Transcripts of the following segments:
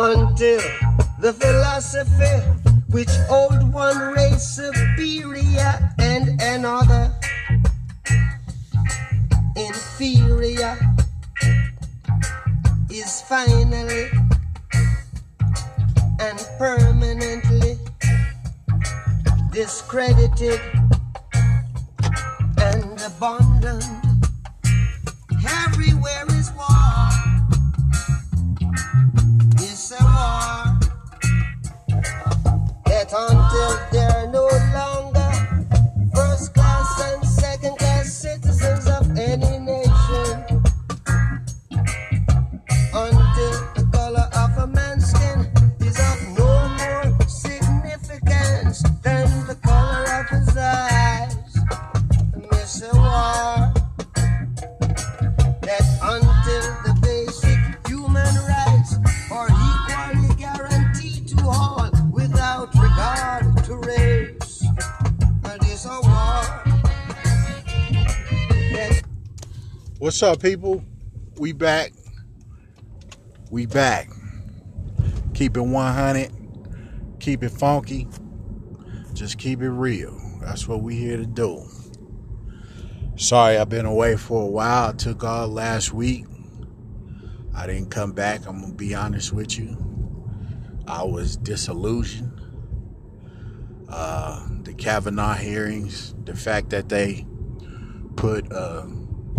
until the philosophy which old one race superior and another inferior is finally and permanently discredited and abandoned. What's up, people? We back. We back. Keep it 100. Keep it funky. Just keep it real. That's what we here to do. Sorry, I've been away for a while. I took off last week. I didn't come back. I'm gonna be honest with you. I was disillusioned. Uh, the Kavanaugh hearings, the fact that they put uh,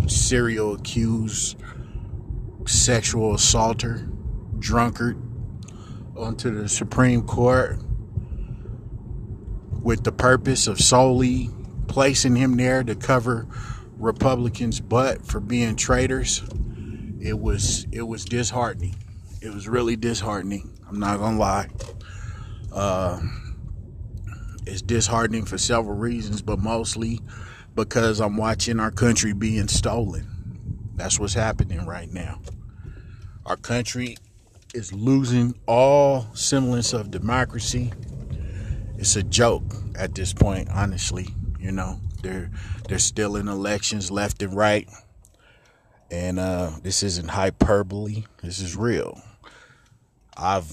serial accused sexual assaulter, drunkard, onto the Supreme Court with the purpose of solely placing him there to cover Republicans' butt for being traitors. It was it was disheartening. It was really disheartening. I'm not gonna lie. Uh, it's disheartening for several reasons, but mostly because I'm watching our country being stolen. That's what's happening right now. Our country is losing all semblance of democracy. It's a joke at this point, honestly. You know, they're they're still in elections left and right. And uh, this isn't hyperbole. This is real. I've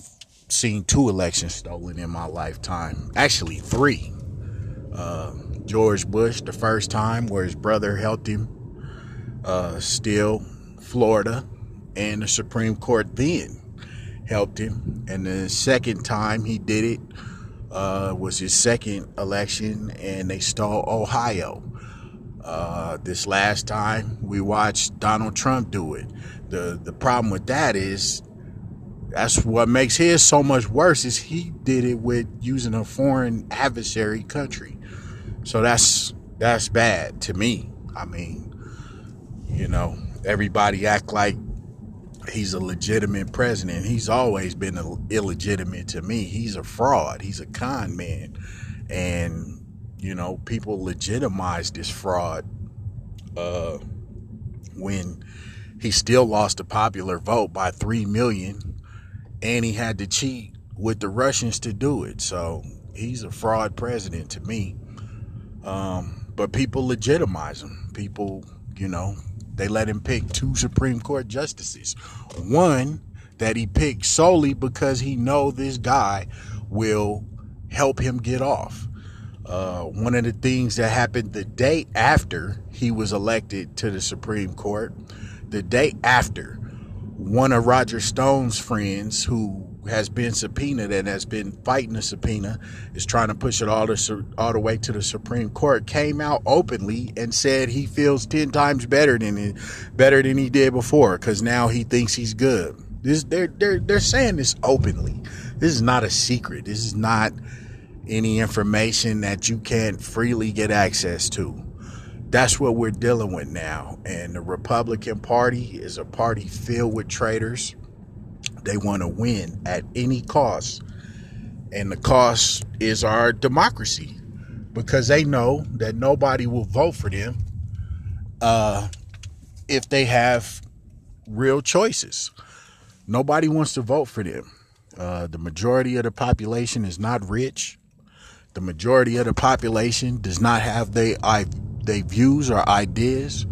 seen two elections stolen in my lifetime. Actually, three. Uh, George Bush, the first time, where his brother helped him uh, steal Florida, and the Supreme Court then helped him. And the second time he did it uh, was his second election, and they stole Ohio. Uh, this last time we watched Donald Trump do it. The the problem with that is that's what makes his so much worse is he did it with using a foreign adversary country. So that's that's bad to me. I mean, you know, everybody act like he's a legitimate president. He's always been illegitimate to me. He's a fraud. He's a con man. And you know, people legitimize this fraud uh, when he still lost the popular vote by 3 million and he had to cheat with the Russians to do it. So he's a fraud president to me. Um, but people legitimize him. People, you know, they let him pick two Supreme Court justices. One that he picked solely because he know this guy will help him get off. Uh, one of the things that happened the day after he was elected to the Supreme Court, the day after, one of Roger Stone's friends who has been subpoenaed and has been fighting the subpoena is trying to push it all to all the way to the Supreme Court came out openly and said he feels 10 times better than it, better than he did before cuz now he thinks he's good. This they're they're they're saying this openly. This is not a secret. This is not any information that you can't freely get access to. That's what we're dealing with now. And the Republican Party is a party filled with traitors. They want to win at any cost. And the cost is our democracy because they know that nobody will vote for them uh, if they have real choices. Nobody wants to vote for them. Uh, the majority of the population is not rich. The majority of the population does not have their they views or ideas.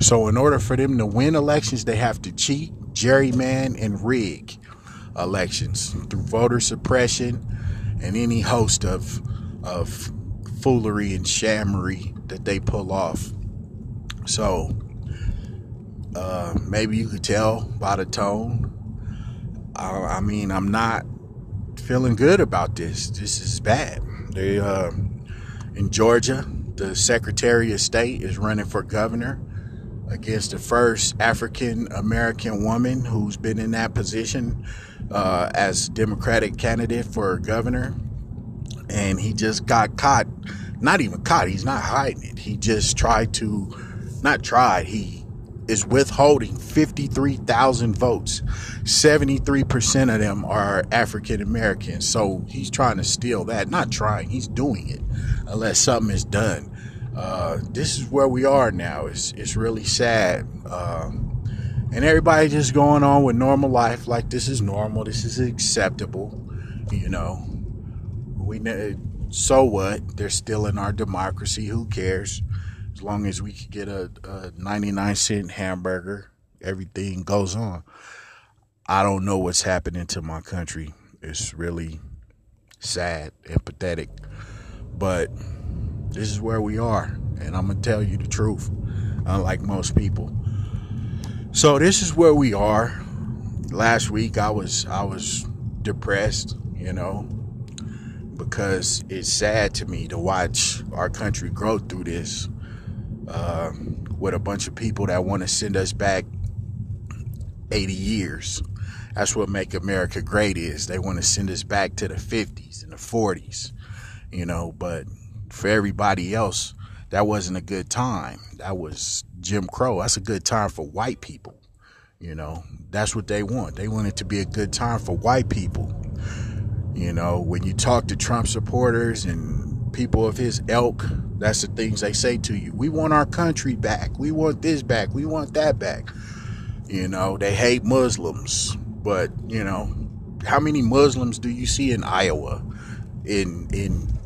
So in order for them to win elections, they have to cheat, gerryman, and rig. elections through voter suppression and any host of of foolery and shammery that they pull off. So uh, maybe you could tell by the tone. I, I, mean, I'm not feeling good about this. This is bad. They uh, in Georgia, the Secretary of State is running for governor against the first African American woman who's been in that position uh, as Democratic candidate for governor. And he just got caught, not even caught, he's not hiding it. He just tried to, not tried, he is withholding 53,000 votes. 73% of them are African Americans. So he's trying to steal that. Not trying, he's doing it unless something is done. Uh, this is where we are now. It's, it's really sad. Um, and everybody just going on with normal life like this is normal, this is acceptable. You know, we so what? They're still in our democracy. Who cares? As long as we can get a, a 99 cent hamburger, everything goes on. I don't know what's happening to my country. It's really sad and pathetic. But this is where we are. And I'm going to tell you the truth, unlike most people. So this is where we are. Last week I was I was depressed, you know, because it's sad to me to watch our country grow through this uh, with a bunch of people that want to send us back 80 years. That's what make America great is. They want to send us back to the 50s and the 40s, you know, but for everybody else, that wasn't a good time. That was Jim Crow. That's a good time for white people. You know, that's what they want. They want it to be a good time for white people. You know, when you talk to Trump supporters and people of his ilk, that's the things they say to you. We want our country back. We want this back. We want that back. You know, they hate Muslims. But, you know, how many Muslims do you see in Iowa, in in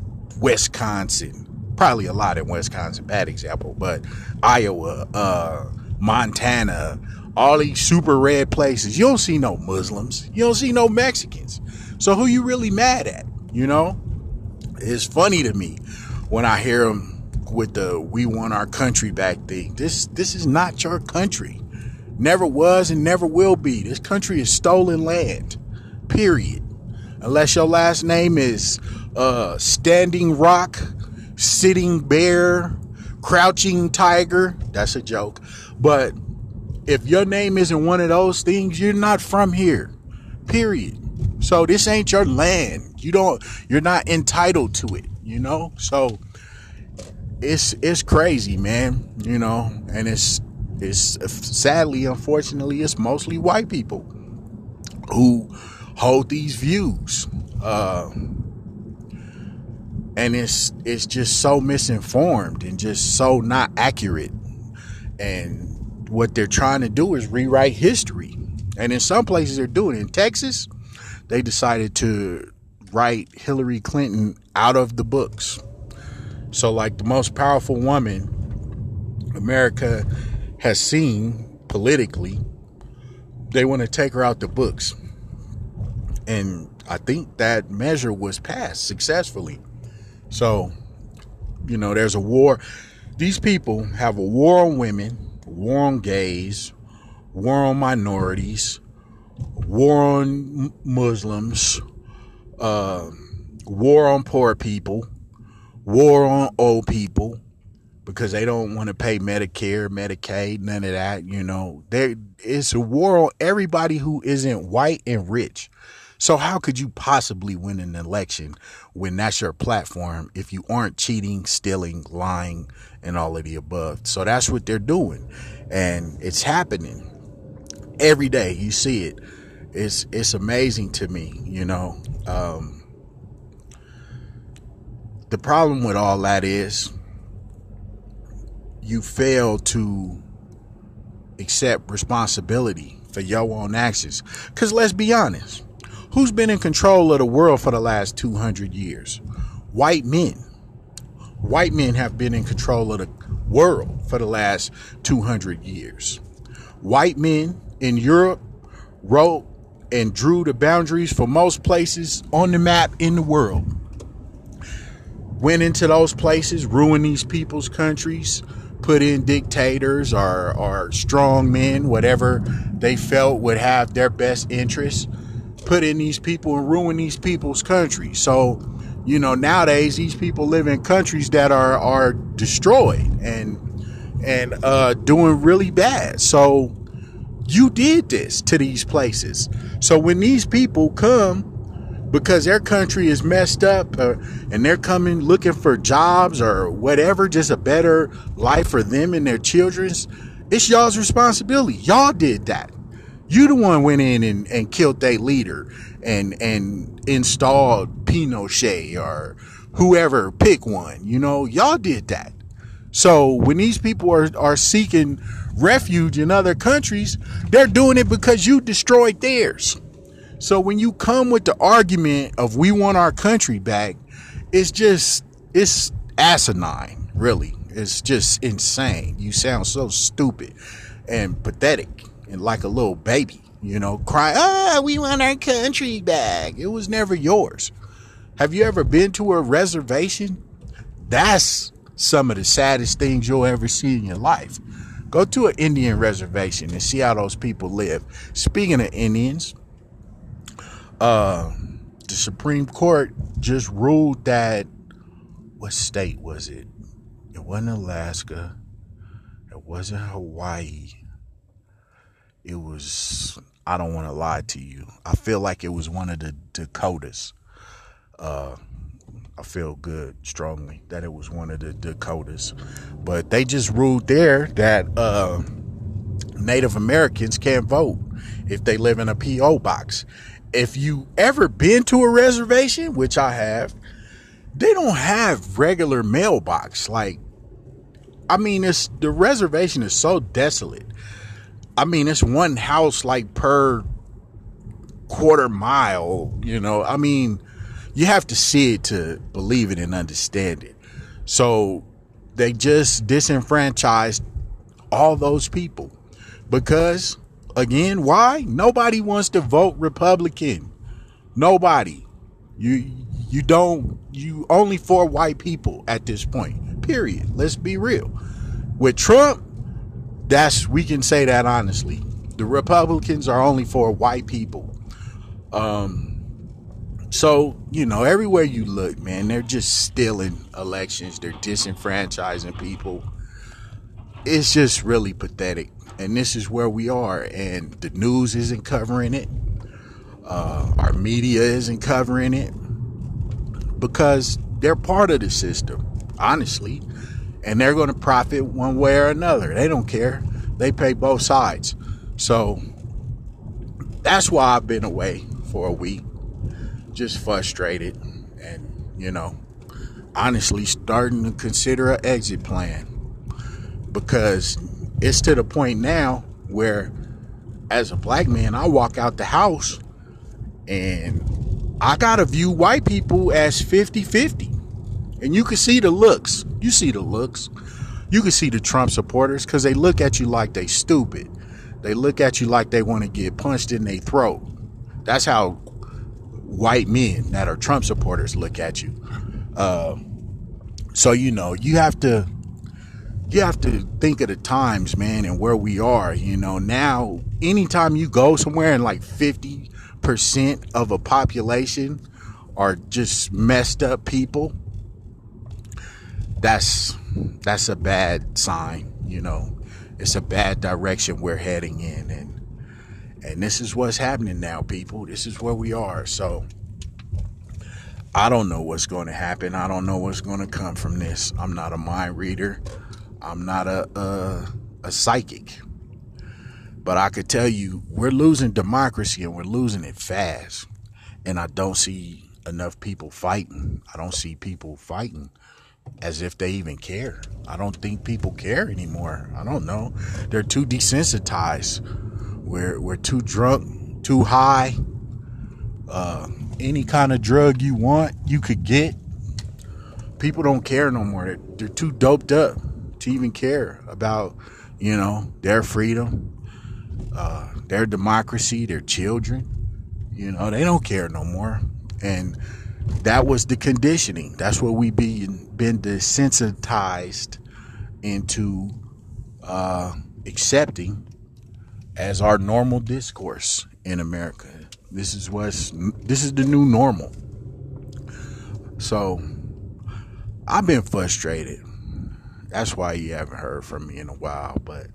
Wisconsin? Probably a lot in Wisconsin, bad example, but Iowa, uh, Montana, all these super red places. You don't see no Muslims. You don't see no Mexicans. So who you really mad at? You know? It's funny to me when I hear them with the "we want our country back" thing. This this is not your country. Never was and never will be. This country is stolen land. Period. Unless your last name is uh, Standing Rock, Sitting Bear, Crouching Tiger. That's a joke. But if your name isn't one of those things, you're not from here. Period. So this ain't your land. You don't you're not entitled to it you know? So it's it's crazy, man, you know, and it's it's sadly, unfortunately, it's mostly white people who hold these views. Uh, and it's it's just so misinformed and just so not accurate. And what they're trying to do is rewrite history. And in some places they're doing it. In Texas, they decided to write Hillary Clinton out of the books. So, like the most powerful woman America has seen politically, they want to take her out the books. And I think that measure was passed successfully. So, you know, there's a war. These people have a war on women, war on gays, war on minorities, war on Muslims, uh, war on poor people, war on old people because they don't want to pay Medicare, Medicaid, none of that. You know, there it's a war on everybody who isn't white and rich. So how could you possibly win an election when that's your platform if you aren't cheating, stealing, lying, and all of the above? So that's what they're doing, and it's happening every day. You see it it's it's amazing to me, you know. Um, the problem with all that is you fail to accept responsibility for your own actions. Because let's be honest, who's been in control of the world for the last 200 years? White men. White men have been in control of the world for the last 200 years. White men in Europe wrote and drew the boundaries for most places on the map in the world. Went into those places, ruined these people's countries, put in dictators or, or strong men, whatever they felt would have their best interests, put in these people and ruin these people's countries. So, you know, nowadays these people live in countries that are are destroyed and and uh, doing really bad. So you did this to these places. So when these people come because their country is messed up uh, and they're coming looking for jobs or whatever, just a better life for them and their children's, it's y'all's responsibility. Y'all did that. You the one went in and, and killed their leader and and installed Pinochet or whoever, pick one. You know, y'all did that. So when these people are, are seeking refuge in other countries, they're doing it because you destroyed theirs. So when you come with the argument of we want our country back, it's just it's asinine, really. It's just insane. You sound so stupid and pathetic and like a little baby, you know, cry, ah, we want our country back. It was never yours. Have you ever been to a reservation? That's some of the saddest things you'll ever see in your life. Go to an Indian reservation and see how those people live. Speaking of Indians, uh, the Supreme Court just ruled that what state was it? It wasn't Alaska. It wasn't Hawaii. It was I don't want to lie to you. I feel like it was one of the Dakotas. Uh, I feel good strongly that it was one of the Dakotas. But they just ruled there that uh, Native Americans can't vote if they live in a PO box. If you ever been to a reservation, which I have, they don't have regular mailbox. Like, I mean, it's the reservation is so desolate. I mean, it's one house like per quarter mile. You know, I mean you have to see it to believe it and understand it. So they just disenfranchised all those people because again, why? Nobody wants to vote Republican. Nobody. You you don't you only for white people at this point. Period. Let's be real. With Trump, that's we can say that honestly. The Republicans are only for white people. Um so, you know, everywhere you look, man, they're just stealing elections. They're disenfranchising people. It's just really pathetic. And this is where we are. And the news isn't covering it. Uh, our media isn't covering it. Because they're part of the system, honestly. And they're going to profit one way or another. They don't care. They pay both sides. So that's why I've been away for a week just frustrated and, you know, honestly starting to consider an exit plan because it's to the point now where as a black man I walk out the house and I gotta view white people as 50-50 and you can see the looks you see the looks you can see the Trump supporters because they look at you like they stupid they look at you like they want to get punched in their throat that's how white men that are Trump supporters look at you. Uh, so you know you have to you have to think of the times, man, and where we are. You know now, anytime you go somewhere and like fifty percent of a population are just messed up people, that's that's a bad sign. You know, it's a bad direction we're heading in, and and this is what's happening now, people. This is where we are. So I don't know what's going to happen. I don't know what's going to come from this. I'm not a mind reader. I'm not a, a, a psychic. But I could tell you, we're losing democracy and we're losing it fast. And I don't see enough people fighting. I don't see people fighting as if they even care. I don't think people care anymore. I don't know. They're too desensitized we're we're too drunk, too high. Uh, any kind of drug you want, you could get. People don't care no more. They're, they're too doped up to even care about, you know, their freedom, uh, their democracy, their children. You know, they don't care no more. And that was the conditioning. That's what we be been desensitized into uh, accepting as our normal discourse in America. This is what's this is the new normal. So I've been frustrated. That's why you haven't heard from me in a while, but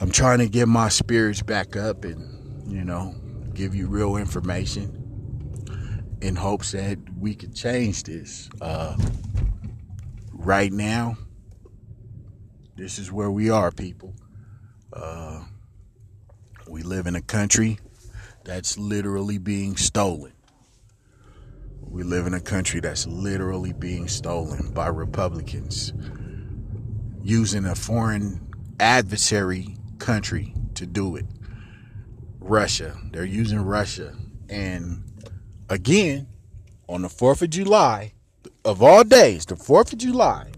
I'm trying to get my spirits back up and, you know, give you real information in hopes that we can change this. Uh, right now, this is where we are, people. Uh, we live in a country that's literally being stolen. We live in a country that's literally being stolen by Republicans using a foreign adversary country to do it. Russia. They're using Russia. And again, on the 4th of July, of all days, the 4th of July,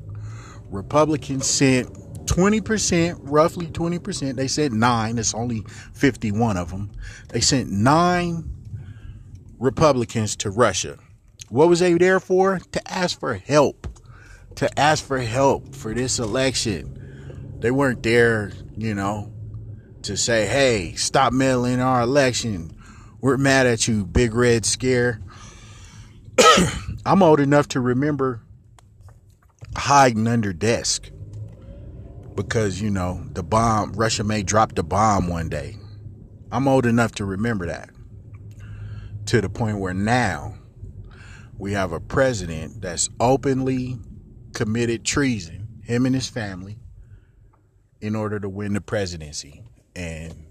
Republicans sent 20%, roughly 20%. They sent nine. It's only 51 of them. They sent nine Republicans to Russia. What was they there for? To ask for help. To ask for help for this election. They weren't there, you know, to say, hey, stop meddling in our election. We're mad at you, big red scare. I'm old enough to remember hiding under desk because you know the bomb Russia may drop the bomb one day. I'm old enough to remember that. To the point where now we have a president that's openly committed treason, him and his family, in order to win the presidency. And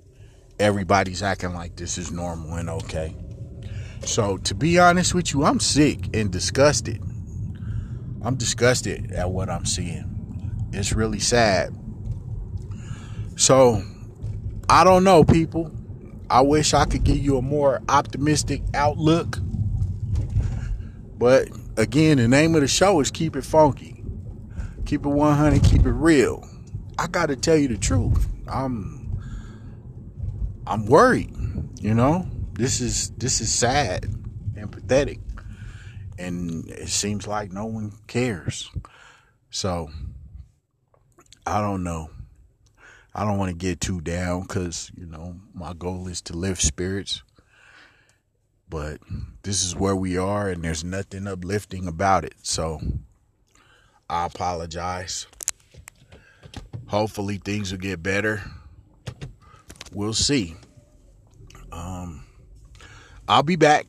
everybody's acting like this is normal and okay. So, to be honest with you, I'm sick and disgusted. I'm disgusted at what I'm seeing. It's really sad. So, I don't know, people. I wish I could give you a more optimistic outlook. But again, the name of the show is Keep It Funky. Keep it 100, keep it real. I got to tell you the truth. I'm I'm worried, you know? This is this is sad and pathetic. And it seems like no one cares. So, I don't know. I don't want to get too down because, you know, my goal is to lift spirits. But this is where we are, and there's nothing uplifting about it. So I apologize. Hopefully, things will get better. We'll see. Um, I'll be back.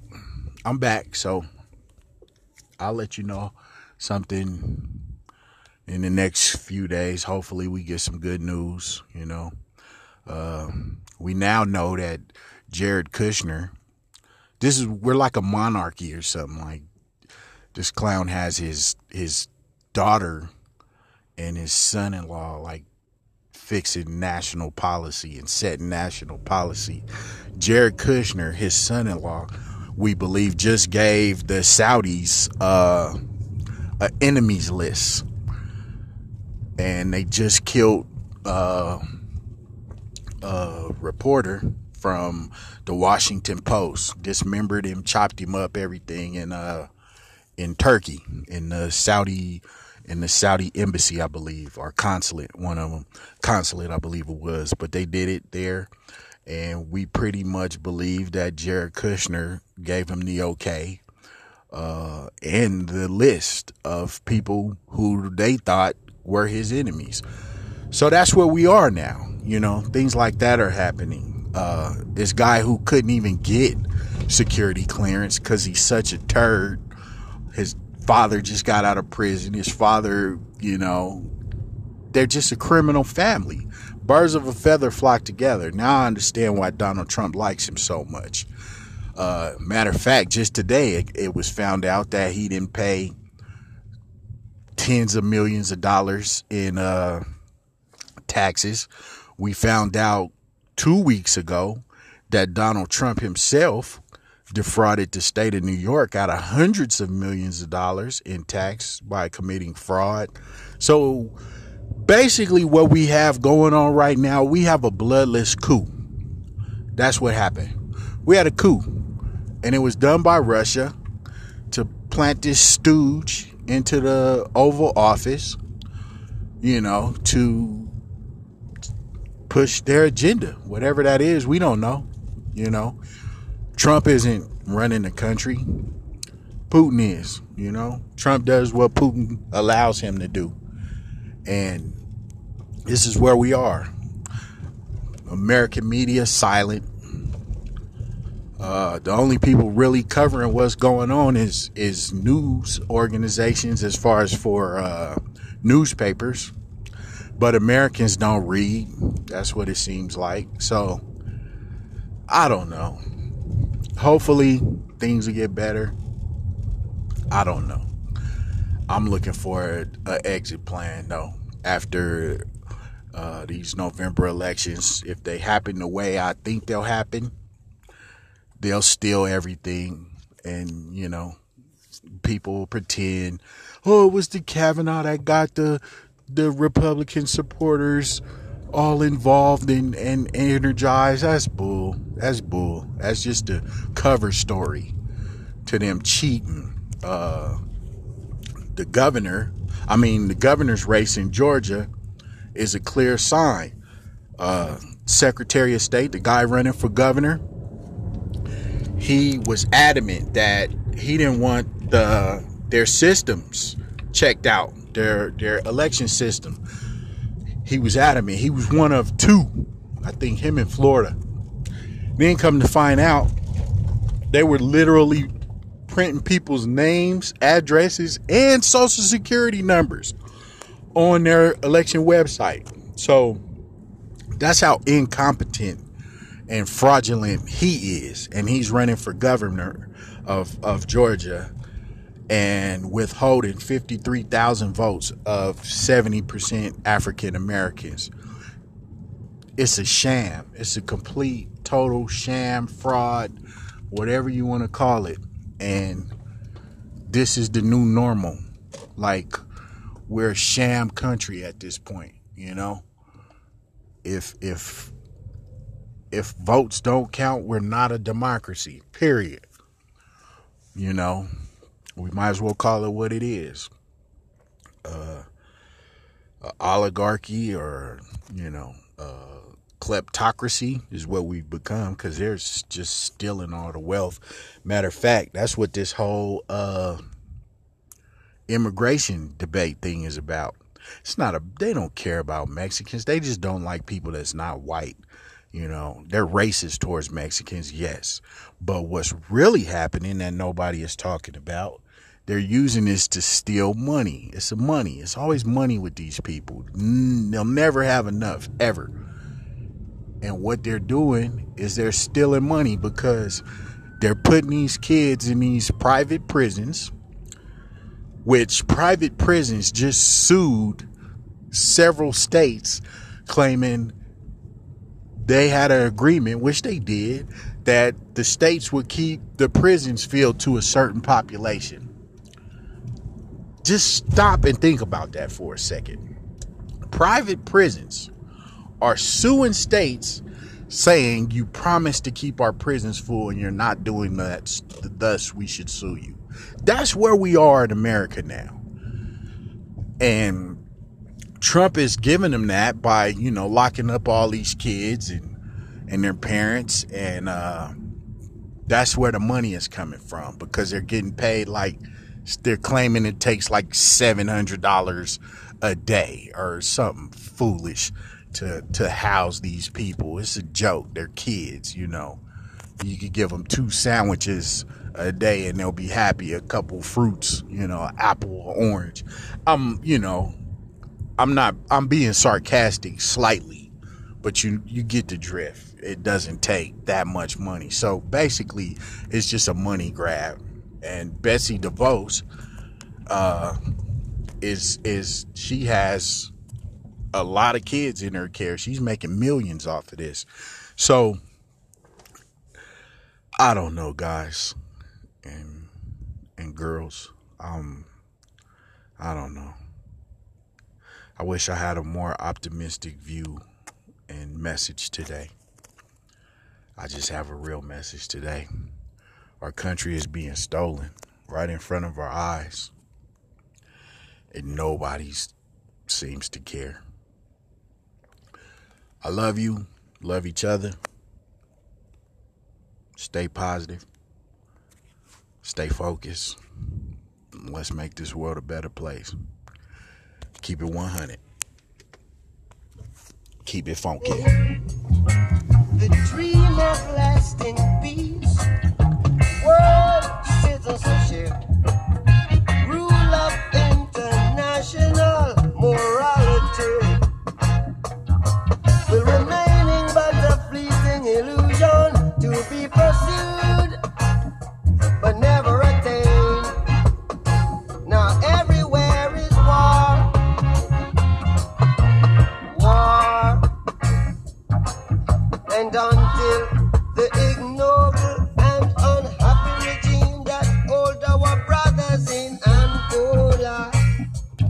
I'm back. So I'll let you know something in the next few days. Hopefully, we get some good news. You know, uh, we now know that Jared Kushner. This is we're like a monarchy or something. Like this clown has his his daughter and his son-in-law like fixing national policy and setting national policy. Jared Kushner, his son-in-law, we believe just gave the Saudis uh, an enemies list and they just killed uh, a reporter from the Washington Post, dismembered him, chopped him up, everything in uh in Turkey, in the Saudi in the Saudi embassy, I believe, or consulate, one of them, consulate, I believe it was, but they did it there. And we pretty much believe that Jared Kushner gave him the okay uh, and the list of people who they thought were his enemies. So that's where we are now. You know, things like that are happening. Uh, this guy who couldn't even get security clearance because he's such a turd. His father just got out of prison. His father, you know, they're just a criminal family. Birds of a feather flock together. Now I understand why Donald Trump likes him so much. Uh, matter of fact, just today it, it was found out that he didn't pay tens of millions of dollars in uh, taxes. We found out two weeks ago that Donald Trump himself defrauded the state of New York out of hundreds of millions of dollars in tax by committing fraud. So basically, what we have going on right now, we have a bloodless coup. That's what happened. we had a coup, and it was done by Russia to plant this stooge into the Oval Office, you know, to push their agenda, whatever that is. We don't know, you know. Trump isn't running the country. Putin is, you know. Trump does what Putin allows him to do. And this is where we are. American media silent. Uh, the only people really covering what's going on is is news organizations as far as for uh, newspapers, but Americans don't read. That's what it seems like. So I don't know. Hopefully things will get better. I don't know. I'm looking for an exit plan though after uh, these November elections. If they happen the way I think they'll happen, they'll steal everything, and you know, people pretend, oh, it was the Kavanaugh that got the the Republican supporters all involved and, and energized. That's bull. That's bull. That's just a cover story to them cheating. Uh, the governor, I mean, the governor's race in Georgia is a clear sign. Uh, Secretary of State, the guy running for governor, he was adamant that he didn't want the their systems checked out, their their election system. He was adamant. He was one of two, I think, him in Florida. Then come to find out, they were literally printing people's names, addresses, and social security numbers on their election website. So that's how incompetent and fraudulent he is. And he's running for governor of, of Georgia and withholding 53,000 votes of 70% African Americans. It's a sham. It's a complete, total sham, fraud, whatever you want to call it. And this is the new normal. Like, we're a sham country at this point, you know? If, if, if votes don't count, we're not a democracy, period. You know, we might as well call it what it is. Uh, oligarchy or, you know, uh, kleptocracy is what we've become because they're just stealing all the wealth. Matter of fact, that's what this whole uh, immigration debate thing is about. It's not a, they don't care about Mexicans. They just don't like people that's not white. You know, they're racist towards Mexicans, yes. But what's really happening that nobody is talking about, they're using this to steal money. It's money. It's always money with these people. They'll never have enough, ever. And what they're doing is they're stealing money because they're putting these kids in these private prisons, which private prisons just sued several states claiming they had an agreement, which they did, that the states would keep the prisons filled to a certain population. Just stop and think about that for a second. Private prisons are suing states saying you promised to keep our prisons full and you're not doing that, thus we should sue you. That's where we are in America now. And Trump is giving them that by, you know, locking up all these kids and and their parents and uh, that's where the money is coming from because they're getting paid like they're claiming it takes like $700 a day or something foolish to to house these people. It's a joke. They're kids, you know. You could give them two sandwiches a day and they'll be happy. A couple fruits, you know, apple or orange. I'm, you know, I'm not. I'm being sarcastic slightly, but you you get the drift. It doesn't take that much money. So basically, it's just a money grab. And Betsy DeVos, uh, is is she has a lot of kids in her care. She's making millions off of this. So I don't know, guys and and girls. Um I don't know. I wish I had a more optimistic view and message today. I just have a real message today. Our country is being stolen right in front of our eyes, and nobody seems to care. I love you, love each other. Stay positive, stay focused. Let's make this world a better place. Keep it 100. Keep it funky the dream of lasting peace, world citizenship,